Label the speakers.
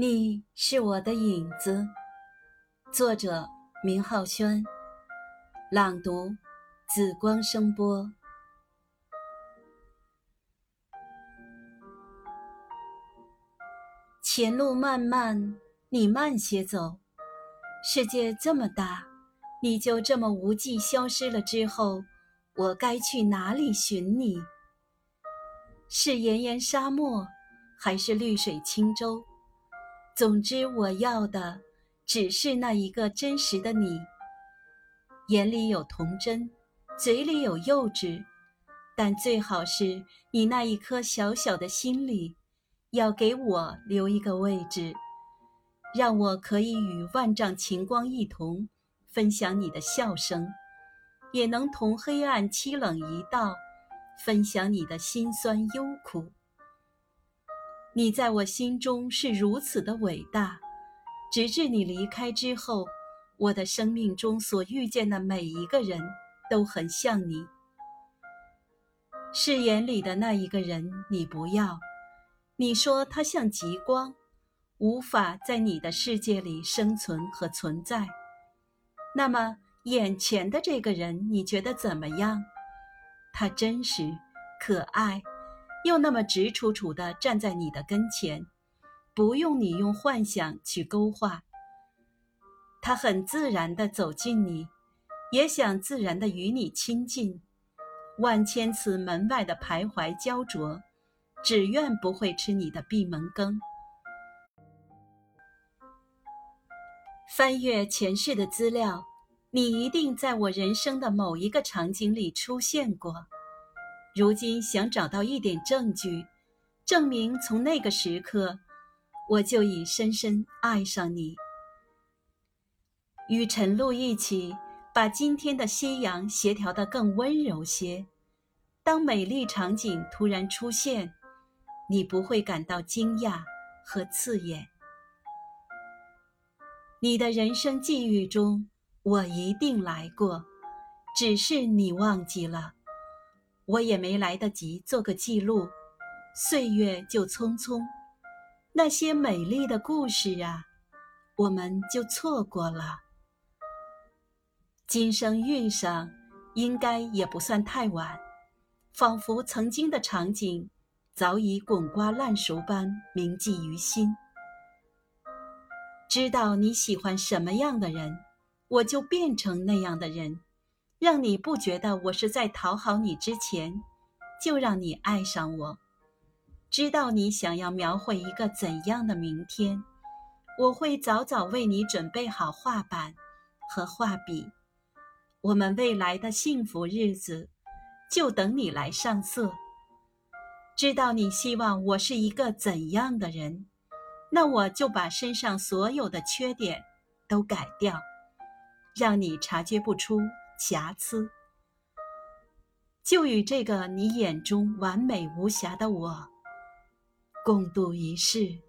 Speaker 1: 你是我的影子，作者明浩轩，朗读紫光声波。前路漫漫，你慢些走。世界这么大，你就这么无迹消失了之后，我该去哪里寻你？是炎炎沙漠，还是绿水青州？总之，我要的只是那一个真实的你，眼里有童真，嘴里有幼稚，但最好是你那一颗小小的心里，要给我留一个位置，让我可以与万丈晴光一同分享你的笑声，也能同黑暗凄冷一道分享你的辛酸忧苦。你在我心中是如此的伟大，直至你离开之后，我的生命中所遇见的每一个人都很像你。誓言里的那一个人，你不要。你说他像极光，无法在你的世界里生存和存在。那么眼前的这个人，你觉得怎么样？他真实，可爱。又那么直楚楚地站在你的跟前，不用你用幻想去勾画。他很自然地走近你，也想自然地与你亲近。万千次门外的徘徊焦灼，只愿不会吃你的闭门羹。翻阅前世的资料，你一定在我人生的某一个场景里出现过。如今想找到一点证据，证明从那个时刻，我就已深深爱上你。与晨露一起，把今天的夕阳协调得更温柔些。当美丽场景突然出现，你不会感到惊讶和刺眼。你的人生际遇中，我一定来过，只是你忘记了。我也没来得及做个记录，岁月就匆匆，那些美丽的故事啊，我们就错过了。今生遇上，应该也不算太晚，仿佛曾经的场景，早已滚瓜烂熟般铭记于心。知道你喜欢什么样的人，我就变成那样的人。让你不觉得我是在讨好你之前，就让你爱上我。知道你想要描绘一个怎样的明天，我会早早为你准备好画板和画笔。我们未来的幸福日子，就等你来上色。知道你希望我是一个怎样的人，那我就把身上所有的缺点都改掉，让你察觉不出。瑕疵，就与这个你眼中完美无瑕的我共度一世。